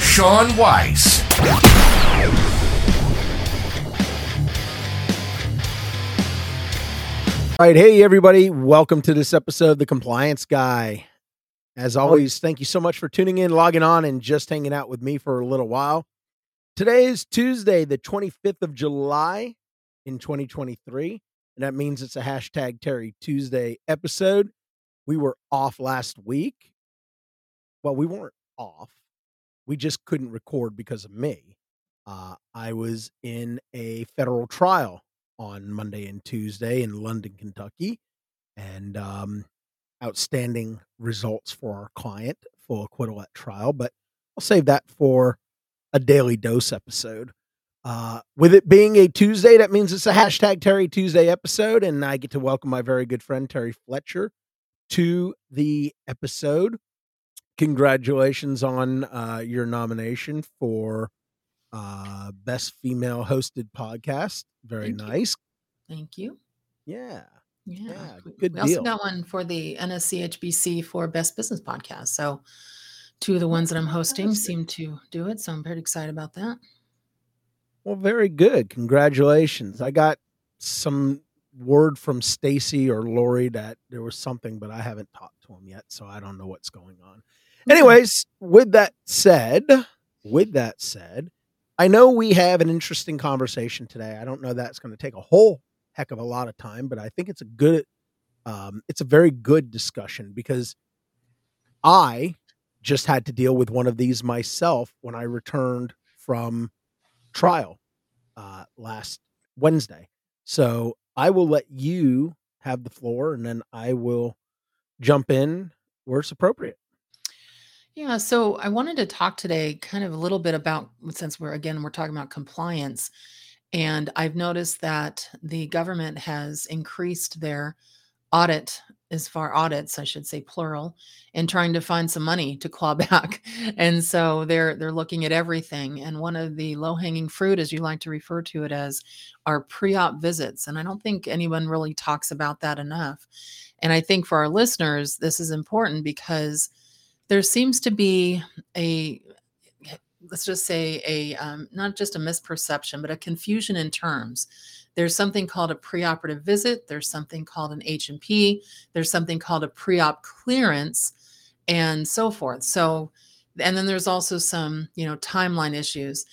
Sean Weiss. All right, hey everybody, welcome to this episode of The Compliance Guy. As always, thank you so much for tuning in, logging on, and just hanging out with me for a little while. Today is Tuesday, the 25th of July in 2023, and that means it's a hashtag Terry Tuesday episode. We were off last week. Well, we weren't off, we just couldn't record because of me. Uh, I was in a federal trial on Monday and Tuesday in London, Kentucky, and um, outstanding results for our client, full acquittal at trial. But I'll save that for a daily dose episode. Uh, with it being a Tuesday, that means it's a hashtag Terry Tuesday episode, and I get to welcome my very good friend Terry Fletcher to the episode. Congratulations on uh, your nomination for uh, best female hosted podcast. Very Thank you. nice. Thank you. Yeah. Yeah. Yeah, good we also got one for the NSCHBC for Best Business Podcast. So two of the ones that I'm hosting seem to do it. So I'm very excited about that. Well, very good. Congratulations. I got some word from Stacy or Lori that there was something, but I haven't talked to him yet, so I don't know what's going on. Anyways, with that said, with that said, I know we have an interesting conversation today. I don't know that's going to take a whole heck of a lot of time, but I think it's a good um it's a very good discussion because I just had to deal with one of these myself when I returned from trial uh, last Wednesday. So I will let you have the floor and then I will jump in where it's appropriate. Yeah, so I wanted to talk today kind of a little bit about since we're again we're talking about compliance and I've noticed that the government has increased their audit as far audits I should say plural and trying to find some money to claw back. And so they're they're looking at everything and one of the low-hanging fruit as you like to refer to it as are pre-op visits and I don't think anyone really talks about that enough. And I think for our listeners this is important because there seems to be a let's just say a um, not just a misperception but a confusion in terms. There's something called a preoperative visit there's something called an h&p there's something called a pre-op clearance and so forth. So and then there's also some you know timeline issues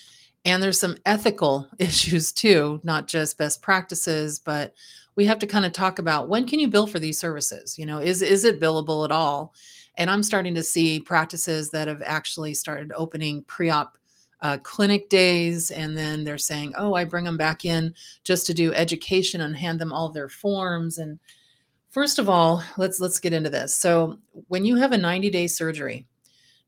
and there's some ethical issues too not just best practices but we have to kind of talk about when can you bill for these services? You know is is it billable at all and I'm starting to see practices that have actually started opening pre-op uh, clinic days, and then they're saying, "Oh, I bring them back in just to do education and hand them all their forms." And first of all, let's let's get into this. So, when you have a 90-day surgery,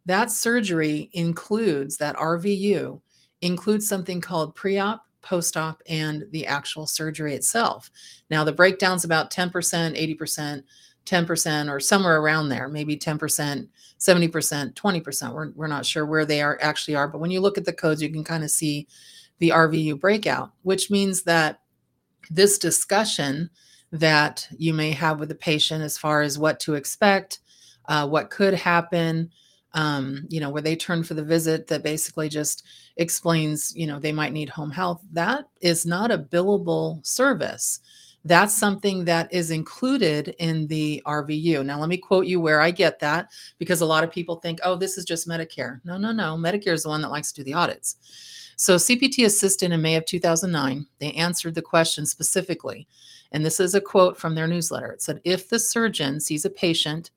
that surgery includes that RVU includes something called pre-op, post-op, and the actual surgery itself. Now, the breakdown's about 10%, 80%. 10% or somewhere around there, maybe 10%, 70%, 20%. We're, we're not sure where they are actually are, but when you look at the codes, you can kind of see the RVU breakout, which means that this discussion that you may have with the patient as far as what to expect, uh, what could happen, um, you know, where they turn for the visit that basically just explains, you know, they might need home health. That is not a billable service that's something that is included in the RVU. Now, let me quote you where I get that because a lot of people think, oh, this is just Medicare. No, no, no. Medicare is the one that likes to do the audits. So, CPT Assistant in May of 2009, they answered the question specifically. And this is a quote from their newsletter. It said, if the surgeon sees a patient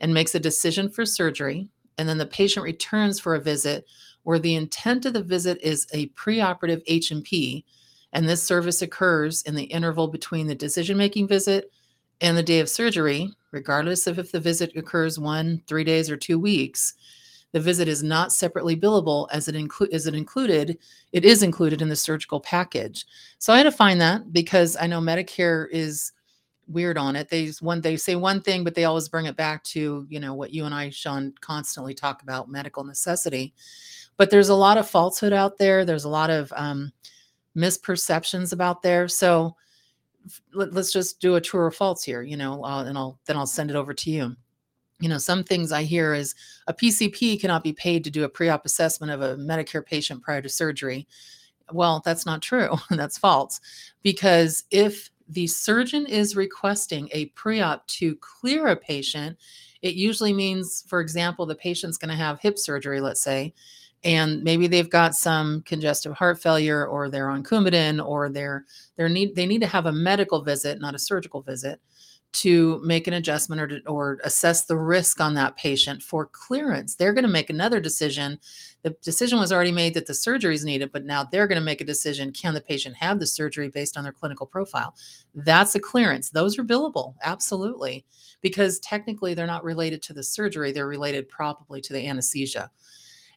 and makes a decision for surgery, and then the patient returns for a visit where the intent of the visit is a preoperative H&P, and this service occurs in the interval between the decision making visit and the day of surgery, regardless of if the visit occurs one, three days, or two weeks, the visit is not separately billable as it it included it is included in the surgical package. So i had to find that because i know medicare is weird on it. They one they say one thing but they always bring it back to you know what you and i sean constantly talk about medical necessity. But there's a lot of falsehood out there. There's a lot of um, misperceptions about there. So let, us just do a true or false here you know uh, and i'll then i'll send it over to you. You know some things i hear is a pcp cannot be paid to do a pre-op assessment of a medicare patient prior to surgery. Well that's not true. That's false. Because if the surgeon is requesting a pre-op to clear a patient it usually means for example the patient's going to have hip surgery let's say and maybe they've got some congestive heart failure or they're on coumadin or they're they need they need to have a medical visit not a surgical visit to make an adjustment or, or assess the risk on that patient for clearance. They're going to make another decision. The decision was already made that the surgery is needed, but now they're going to make a decision can the patient have the surgery based on their clinical profile? That's a clearance. Those are billable, absolutely, because technically they're not related to the surgery, they're related probably to the anesthesia.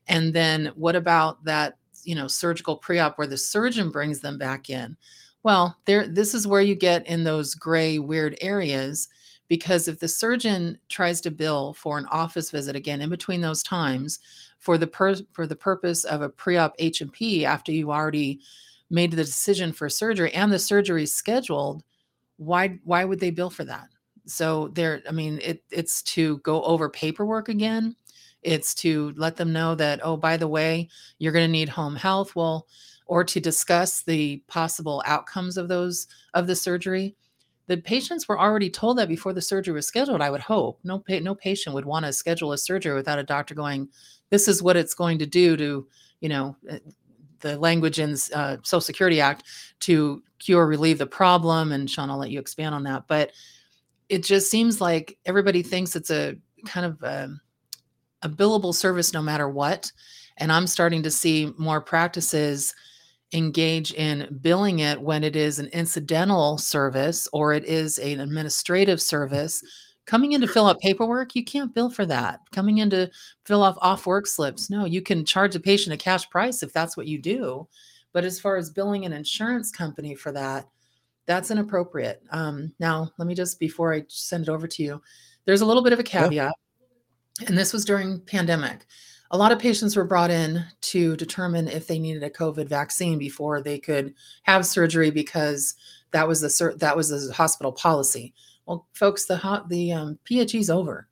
And then what about that, you know, surgical pre-op where the surgeon brings them back in? Well, there this is where you get in those gray weird areas because if the surgeon tries to bill for an office visit again in between those times for the per, for the purpose of a pre-op H&P after you already made the decision for surgery and the surgery is scheduled, why why would they bill for that? So there I mean it it's to go over paperwork again. It's to let them know that oh by the way, you're going to need home health. Well, or to discuss the possible outcomes of those of the surgery the patients were already told that before the surgery was scheduled i would hope no pa- no patient would want to schedule a surgery without a doctor going this is what it's going to do to you know eh, the language in uh, social security act to cure relieve the problem and sean i'll let you expand on that but it just seems like everybody thinks it's a kind of a, um, a billable service no matter what and i'm starting to see more practices engage in billing it when it is an incidental service or it is an administrative service. Coming in to fill out paperwork you can't bill for that. Coming in to fill off off work slips no you can charge a patient a cash price if that's what you do. But as far as billing an insurance company for that that's inappropriate. Um, now let me just before i send it over to you there's a little bit of a caveat. yeah. And this was during pandemic a lot of patients were brought in to determine if they needed a COVID vaccine before they could have surgery because that was the that was the hospital policy. Well, folks, the the um, PHE is over.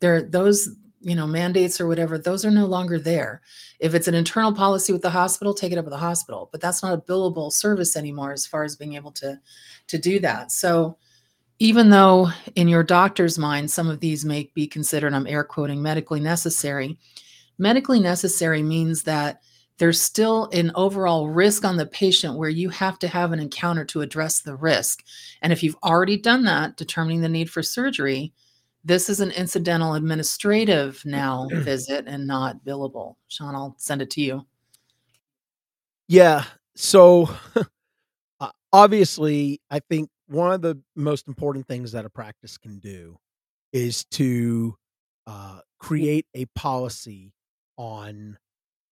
There, those you know mandates or whatever, those are no longer there. If it's an internal policy with the hospital, take it up with the hospital. But that's not a billable service anymore, as far as being able to to do that. So even though in your doctor's mind some of these may be considered i'm air quoting medically necessary Medically necessary means that there's still an overall risk on the patient where you have to have an encounter to address the risk. And if you've already done that, determining the need for surgery, this is an incidental administrative now visit and not billable. Sean, I'll send it to you. Yeah. So uh, obviously, I think one of the most important things that a practice can do is to uh, create a policy on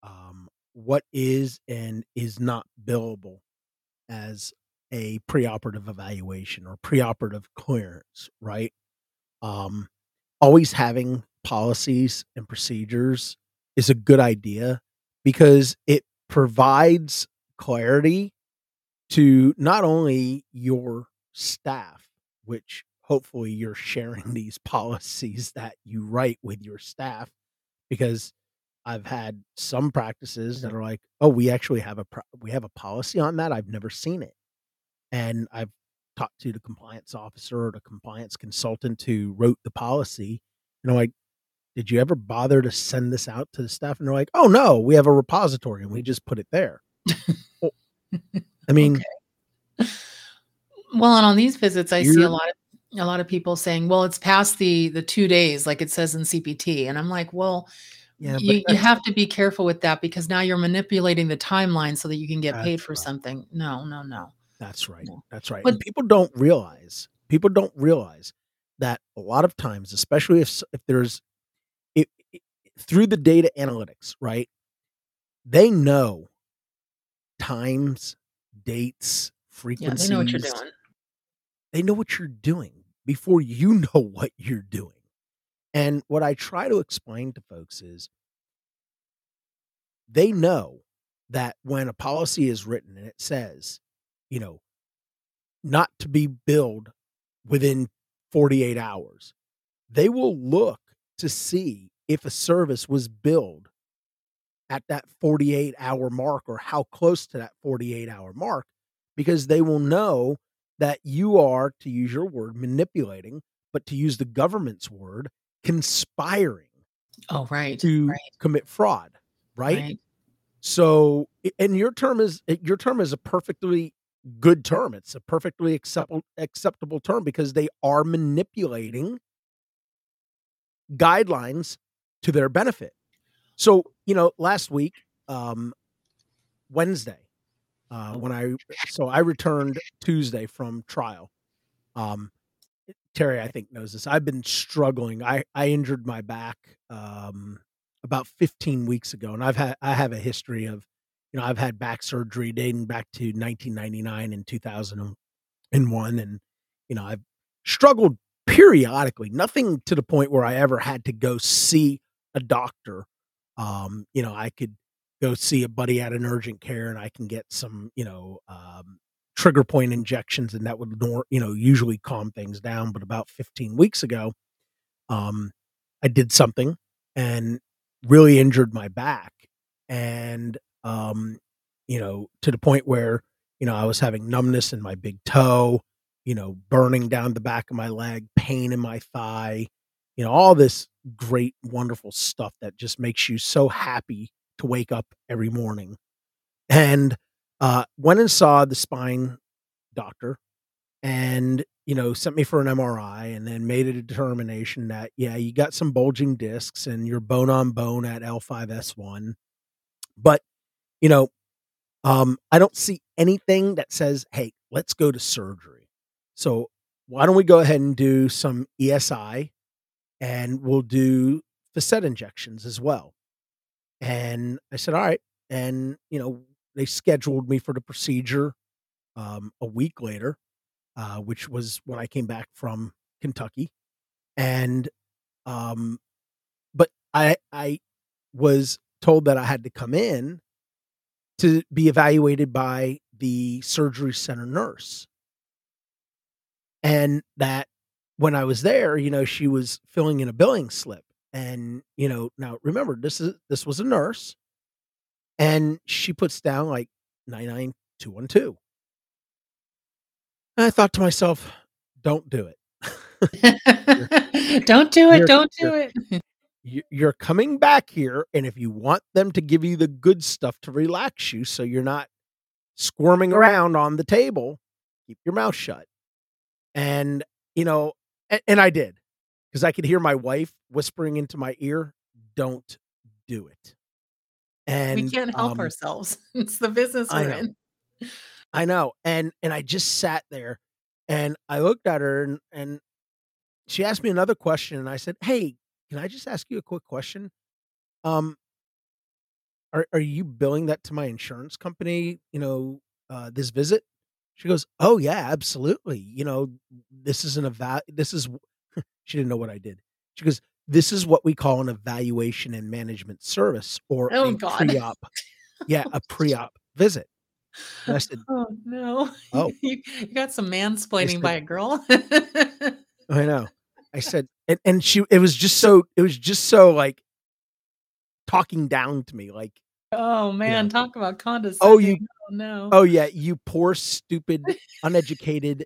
um, what is and is not billable as a preoperative evaluation or preoperative clearance, right? Um, always having policies and procedures is a good idea because it provides clarity to not only your staff, which hopefully you're sharing these policies that you write with your staff because I've had some practices that are like, "Oh, we actually have a pro- we have a policy on that. I've never seen it." And I've talked to the compliance officer or the compliance consultant who wrote the policy, and I'm like, "Did you ever bother to send this out to the staff?" And they're like, "Oh no, we have a repository and we just put it there." well, I mean, okay. Well, and on these visits, I see a lot of a lot of people saying, "Well, it's past the the two days, like it says in CPT," and I'm like, "Well." Yeah, you, you have to be careful with that because now you're manipulating the timeline so that you can get paid for right. something. No, no, no. That's right. No. That's right. But and people don't realize. People don't realize that a lot of times, especially if if there's, if, through the data analytics, right? They know times, dates, frequencies. Yeah, they know what you're doing. They know what you're doing before you know what you're doing. And what I try to explain to folks is they know that when a policy is written and it says, you know, not to be billed within 48 hours, they will look to see if a service was billed at that 48 hour mark or how close to that 48 hour mark because they will know that you are, to use your word, manipulating, but to use the government's word, conspiring Oh, right. to right. commit fraud, right? Right. So, and your term is eh, your term is a perfectly good term. It's a perfectly acceptable acceptable term because they are manipulating guidelines to their benefit. So, you know, last week, um, Wednesday, uh, when I so I returned Tuesday from trial. Um, Terry, I think knows this. I've been struggling. I I injured my back um, about 15 weeks ago, and I've had I have a history of, you know, I've had back surgery dating back to 1999 and 2001, and you know I've struggled periodically. Nothing to the point where I ever had to go see a doctor. Um, you know, I could go see a buddy at an urgent care, and I can get some, you know, um, trigger point injections, and that would, nor- you know, usually calm things down. But about 15 weeks ago, um, I did something and really injured my back, and um, you know, to the point where you know I was having numbness in my big toe, you know, burning down the back of my leg, pain in my thigh, you know, all this great, wonderful stuff that just makes you so happy to wake up every morning. And uh, went and saw the spine doctor, and you know, sent me for an MRI, and then made a determination that yeah, you got some bulging discs, and you're bone on bone at L5S1, but you know, um, I don't see anything that says, hey, let's go to surgery. So why don't we go ahead and do some ESI and we'll do facet injections as well. And I said, all right. And, you know, they scheduled me for the procedure um, a week later, uh, which was when I came back from Kentucky. And, um, but I, I was told that I had to come in to be evaluated by the surgery center nurse. And that when I was there, you know, she was filling in a billing slip. And, you know, now remember this is this was a nurse and she puts down like 99212. And I thought to myself, don't do it. don't do it. Don't do it. You- You're coming back here, and if you want them to give you the good stuff to relax you so you're not squirming around on the table, keep your mouth shut. And, you know, and, and I did because I could hear my wife whispering into my ear, don't do it. And we can't help um, ourselves. It's the business I we're know. in. I know. And and I just sat there and I looked at her and and she asked me another question and I said, "Hey, can I just ask you a quick question? Um are are you billing that to my insurance company, you know, uh this visit?" She goes, "Oh yeah, absolutely. You know, this is an eva- this is she didn't know what I did. She goes, "This is what we call an evaluation and management service or Oh, a God. pre-op. Yeah, a pre-op visit." And I said, Oh no. Oh. you, you got some mansplaining said- by a girl. I know. I said, and, and she, it was just so, it was just so like talking down to me, like, oh man, talk about condescending. oh, you, Oh no. oh yeah, you poor, stupid, uneducated.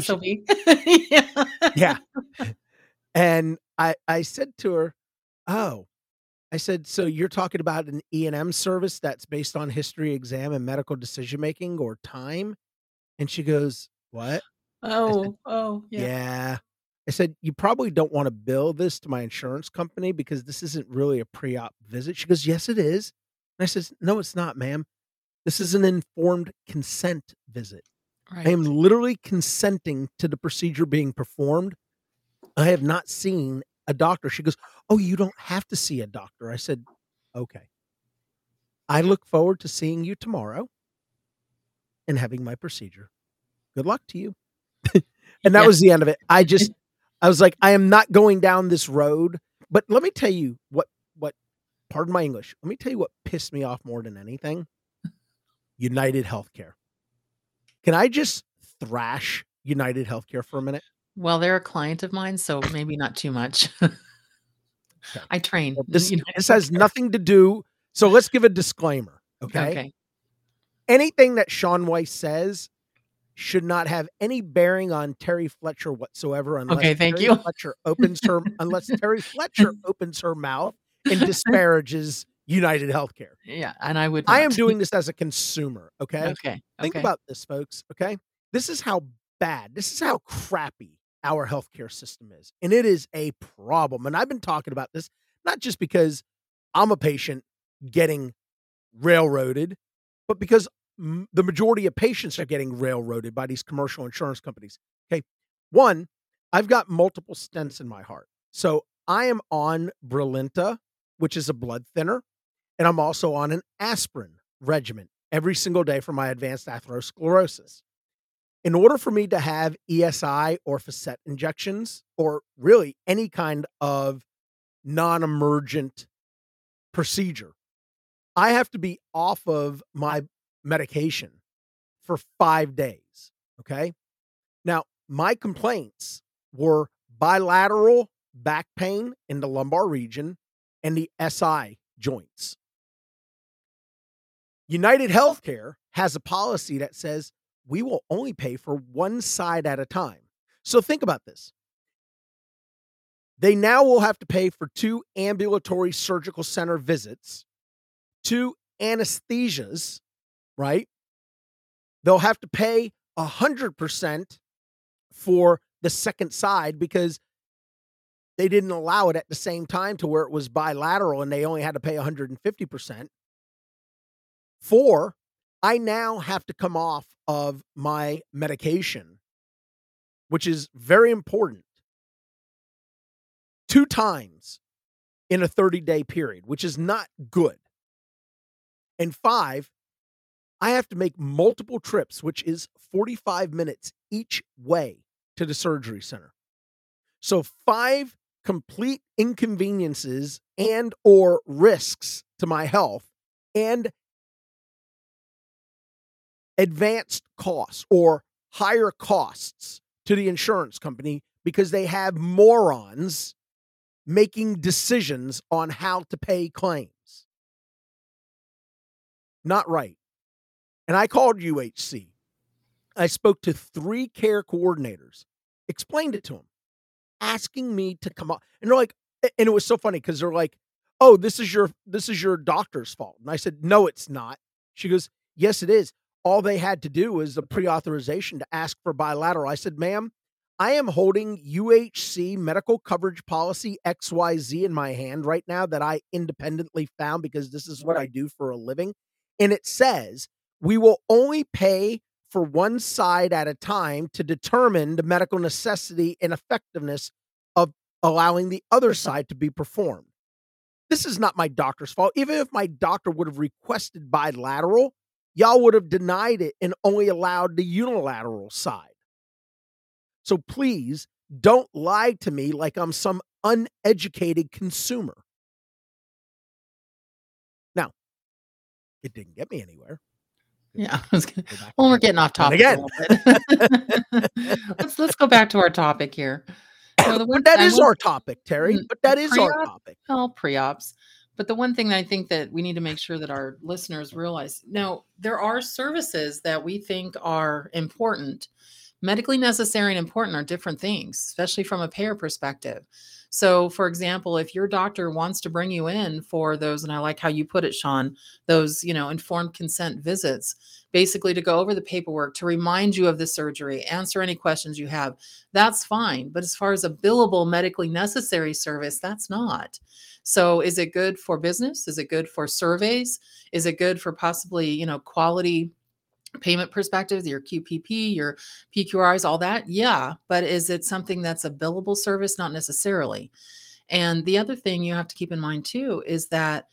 SOB. yeah. Yeah. And I, I said to her, oh, I said, so you're talking about an E and M service that's based on history exam and medical decision making or time? And she goes, what? Oh, oh, Yeah. yeah. I said, You probably don't want to bill this to my insurance company because this isn't really a pre op visit. She goes, Yes, it is. And I says, No, it's not, ma'am. This is an informed consent visit. Right. I am literally consenting to the procedure being performed. I have not seen a doctor. She goes, Oh, you don't have to see a doctor. I said, Okay. I look forward to seeing you tomorrow and having my procedure. Good luck to you. and that Yeah. was the end of it. I just, I was like, I am not going down this road. But let me tell you what, what, pardon my English, let me tell you what pissed me off more than anything United Healthcare. Can I just thrash United Healthcare for a minute? Well, they're a client of mine, so maybe not too much. I train. This, this has nothing to do. So let's give a disclaimer. Okay. Okay. Anything that Sean Weiss says should not have any bearing on Terry Fletcher whatsoever unless Okay, thank Terry you. Fletcher opens her unless Terry Fletcher opens her mouth and disparages United Healthcare. Yeah, and I would. I am doing this as a consumer. Okay. Okay. Think okay. about this, folks. Okay. This is how bad, this is how crappy our healthcare system is. And it is a problem. And I've been talking about this not just because I'm a patient getting railroaded, but because m- the majority of patients are getting railroaded by these commercial insurance companies. Okay. One, I've got multiple stents in my heart. So I am on Brilinta, which is a blood thinner, and I'm also on an aspirin regimen every single day for my advanced atherosclerosis. In order for me to have ESI or facet injections, or really any kind of non emergent procedure, I have to be off of my medication for five days. Okay. Now, my complaints were bilateral back pain in the lumbar region and the SI joints. United Healthcare has a policy that says we will only pay for one side at a time. So think about this. They now will have to pay for two ambulatory surgical center visits, two anesthesias, right? They'll have to pay 100% for the second side because they didn't allow it at the same time to where it was bilateral and they only had to pay 150%. Four, I now have to come off of my medication, which is very important, two times in a 30 day period, which is not good. And five, I have to make multiple trips, which is 45 minutes each way to the surgery center. So five complete inconveniences and or risks to my health and advanced costs or higher costs to the insurance company because they have morons making decisions on how to pay claims. Not right. And I called UHC. I spoke to three care coordinators, explained it to them, asking me to come up. And they're like, and it was so funny because they're like, oh, this is your this is your doctor's fault. And I said, no, it's not. She goes, yes, it is. All they had to do was the pre-authorization to ask for bilateral. I said, ma'am, I am holding UHC medical coverage policy XYZ in my hand right now that I independently found because this is what I do for a living. And it says we will only pay for one side at a time to determine the medical necessity and effectiveness of allowing the other side to be performed. This is not my doctor's fault. Even if my doctor would have requested bilateral, y'all would have denied it and only allowed the unilateral side. So please don't lie to me like I'm some uneducated consumer. Now, it didn't get me anywhere. Yeah. I gonna, well, we're getting off topic. a little bit. let's let's go back to our topic here. So But that I is our topic, Terry. Mm, But that is our pre-op? topic. well, pre-ops. But the one thing I think that we need to make sure that our listeners realize now there are services that we think are important. Medically necessary and important are different things, especially from a payer perspective. So, for example, if your doctor wants to bring you in for those, and I like how you put it, Sean, those, you know, informed consent visits, basically to go over the paperwork, to remind you of the surgery, answer any questions you have, that's fine. But as far as a billable medically necessary service, that's not. So is it good for business? Is it good for surveys? Is it good for possibly, you know, quality payment perspectives, your QPP, your PQRs, all that? Yeah. But is it something that's a billable service? Not necessarily. And the other thing you have to keep in mind too is that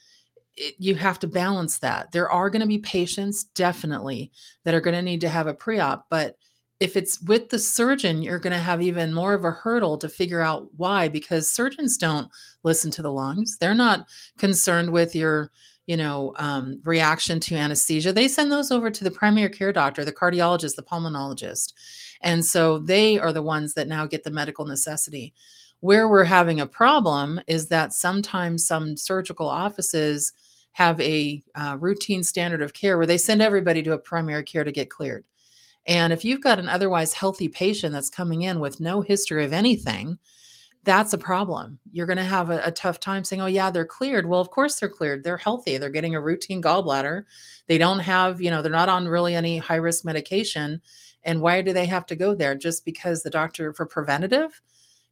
it, you have to balance that. There are going to be patients definitely that are going to need to have a pre-op, but if it's with the surgeon, you're going to have even more of a hurdle to figure out why because surgeons don't listen to the lungs. They're not concerned with your, you know, um, reaction to anesthesia. They send those over to the primary care doctor, the cardiologist, the pulmonologist. And so they are the ones that now get the medical necessity. Where we're having a problem is that sometimes some surgical offices have a uh, routine standard of care where they send everybody to a primary care to get cleared. And if you've got an otherwise healthy patient that's coming in with no history of anything, that's a problem. You're going to have a, a, tough time saying, oh, yeah, they're cleared. Well, of course they're cleared. They're healthy. They're getting a routine gallbladder. They don't have, you know, they're not on really any high risk medication. And why do they have to go there? Just because the doctor for preventative?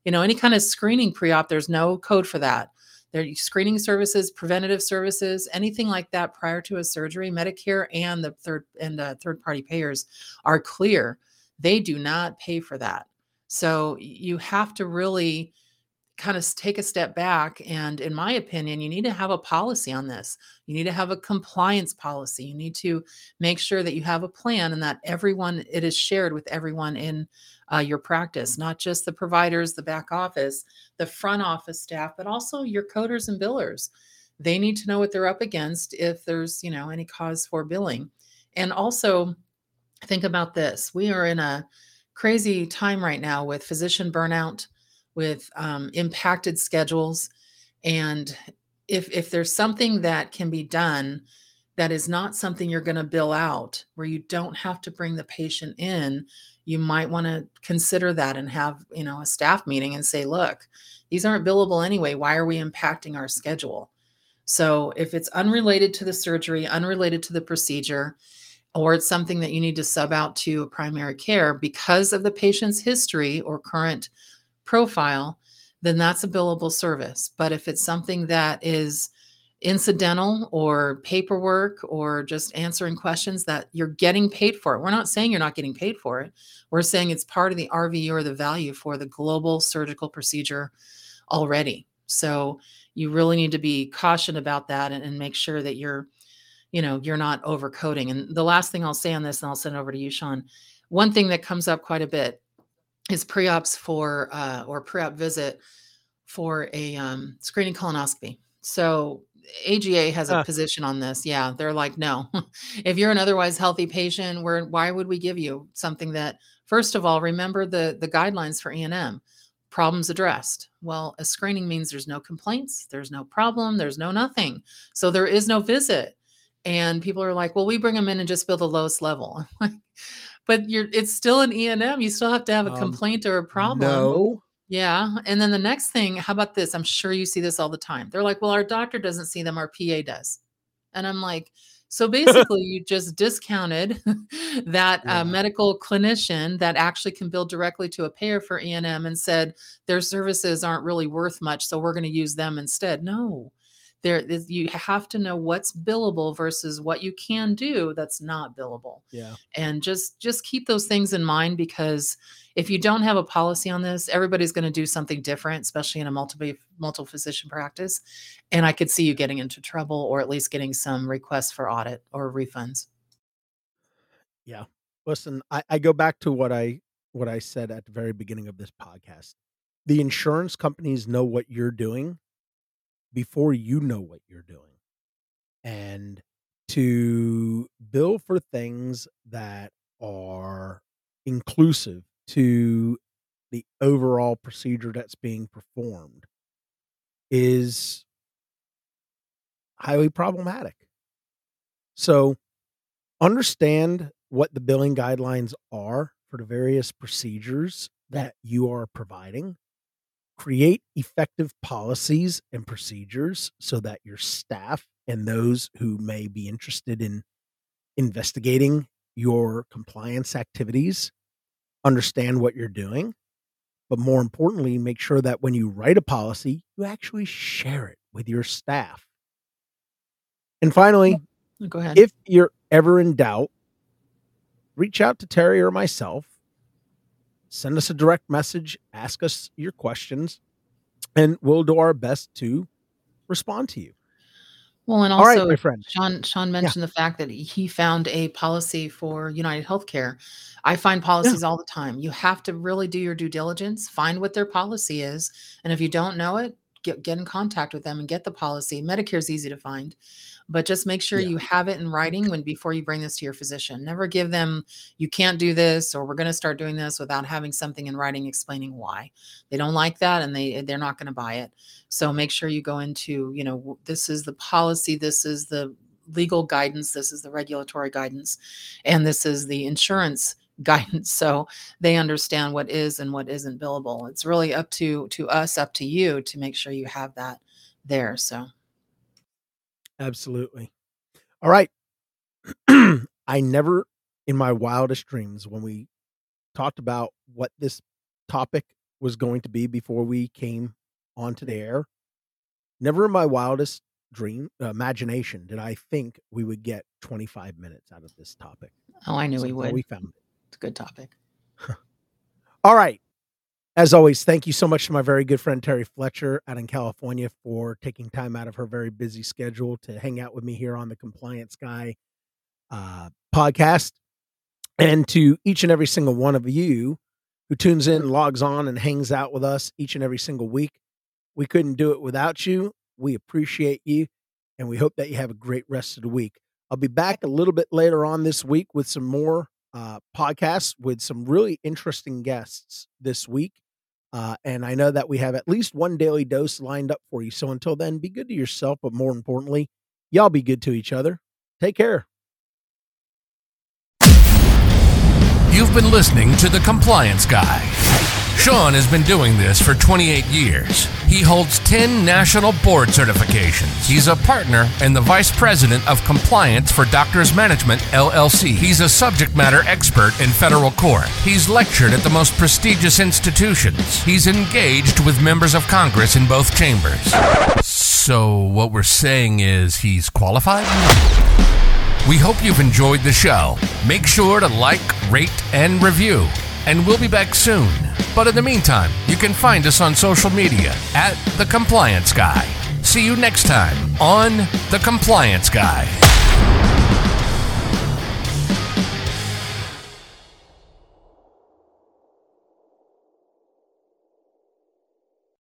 You know, any kind of screening pre op, there's no code for that. Their screening services, preventative services, anything like that prior to a surgery, Medicare and the third and the third party payers are clear. They do not pay for that. So you have to really kind of take a step back and in my opinion you need to have a policy on this. You need to have a compliance policy. You need to make sure that you have a plan and that everyone it is shared with everyone in uh, your practice not just the providers the back office the front office staff but also your coders and billers. They need to know what they're up against if there's you know any cause for billing. And also think about this. We are in a crazy time right now with physician burnout with um, impacted schedules and if if there's something that can be done that is not something you're going to bill out where you don't have to bring the patient in you might want to consider that and have you know a staff meeting and say look these aren't billable anyway. Why are we impacting our schedule? So if it's unrelated to the surgery unrelated to the procedure or it's something that you need to sub out to primary care because of the patient's history or current profile, then that's a billable service. But if it's something that is incidental or paperwork or just answering questions that you're getting paid for it, we're not saying you're not getting paid for it. We're saying it's part of the RVU or the value for the global surgical procedure already. So you really need to be caution about that and, and make sure that you're you know you're not overcoding and the last thing i'll say on this and i'll send it over to you sean one thing that comes up quite a bit is pre-ops for uh, or pre-op visit for a um, screening colonoscopy. So AGA has a position on this. Yeah, they're like, no, if you're an otherwise healthy patient, where why would we give you something that? First of all, remember the the guidelines for E&M. Problems addressed. Well, a screening means there's no complaints, there's no problem, there's no nothing. So there is no visit. And people are like, well, we bring them in and just build the lowest level but you're it's still an E&M. You still have to have a um, complaint or a problem. No. Yeah. And then the next thing, how about this? I'm sure you see this all the time. They're like, well, our doctor doesn't see them, our PA does. And I'm like, so basically, you just discounted that uh, yeah. uh, medical clinician that actually can bill directly to a payer for E&M and said their services aren't really worth much, so we're going to use them instead. No, there is you have to know what's billable versus what you can do that's not billable. Yeah. And just just keep those things in mind because if you don't have a policy on this everybody's going to do something different especially in a multiple multiple physician practice. And i could see you getting into trouble or at least getting some requests for audit or refunds. Yeah. Listen I, I go back to what i what i said at the very beginning of this podcast. The insurance companies know what you're doing before you know what you're doing and to bill for things that are inclusive to the overall procedure that's being performed is highly problematic. So, understand what the billing guidelines are for the various procedures that you are providing create effective policies and procedures so that your staff and those who may be interested in investigating your compliance activities understand what you're doing but more importantly make sure that when you write a policy you actually share it with your staff. And finally go ahead. if you're ever in doubt reach out to terry or myself send us a direct message, ask us your questions. and we'll do our best to respond to you. Well, and All right, also my friend. Sean Sean mentioned the fact that he found a policy for United Healthcare. I find policies all the time. You have to really do your due diligence, find what their policy is, and if you don't know it, get get in contact with them and get the policy. Medicare is easy to find, but just make sure Yeah. you have it in writing when before you bring this to your physician. Never give them you can't do this or we're going to start doing this without having something in writing explaining why. They don't like that and they they're not going to buy it. So make sure you go into, you know, this is the policy, this is the legal guidance, this is the regulatory guidance, and this is the insurance guidance. So they understand what is and what isn't billable. It's really up to to us, up to you to make sure you have that there. So Absolutely. All right. I never, in my wildest dreams, when we talked about what this topic was going to be before we came onto the air, never in my wildest dream uh, imagination did I think we would get 25 minutes out of this topic. oh I knew we would. We found it. It's a good topic. All right. As always, thank you so much to my very good friend Terry Fletcher out in California for taking time out of her very busy schedule to hang out with me here on the Compliance Guy uh, podcast. And to each and every single one of you who tunes in, logs on, and hangs out with us each and every single week. We couldn't do it without you. We appreciate you, and we hope that you have a great rest of the week. I'll be back a little bit later on this week with some more uh, podcasts with some really interesting guests this week. Uh, and I know that we have at least one daily dose lined up for you. So until then, be good to yourself, but more importantly, y'all be good to each other. Take care. You've been listening to The Compliance Guy. Sean has been doing this for 28 years. He holds 10 national board certifications. He's a partner and the vice president of compliance for Doctors Management LLC. He's a subject matter expert in federal court. He's lectured at the most prestigious institutions. He's engaged with members of Congress in both chambers. So, what we're saying is he's qualified? We hope you've enjoyed the show. Make sure to like, rate, and review. And we'll be back soon. But in the meantime, you can find us on social media at The Compliance Guy. See you next time on The Compliance Guy.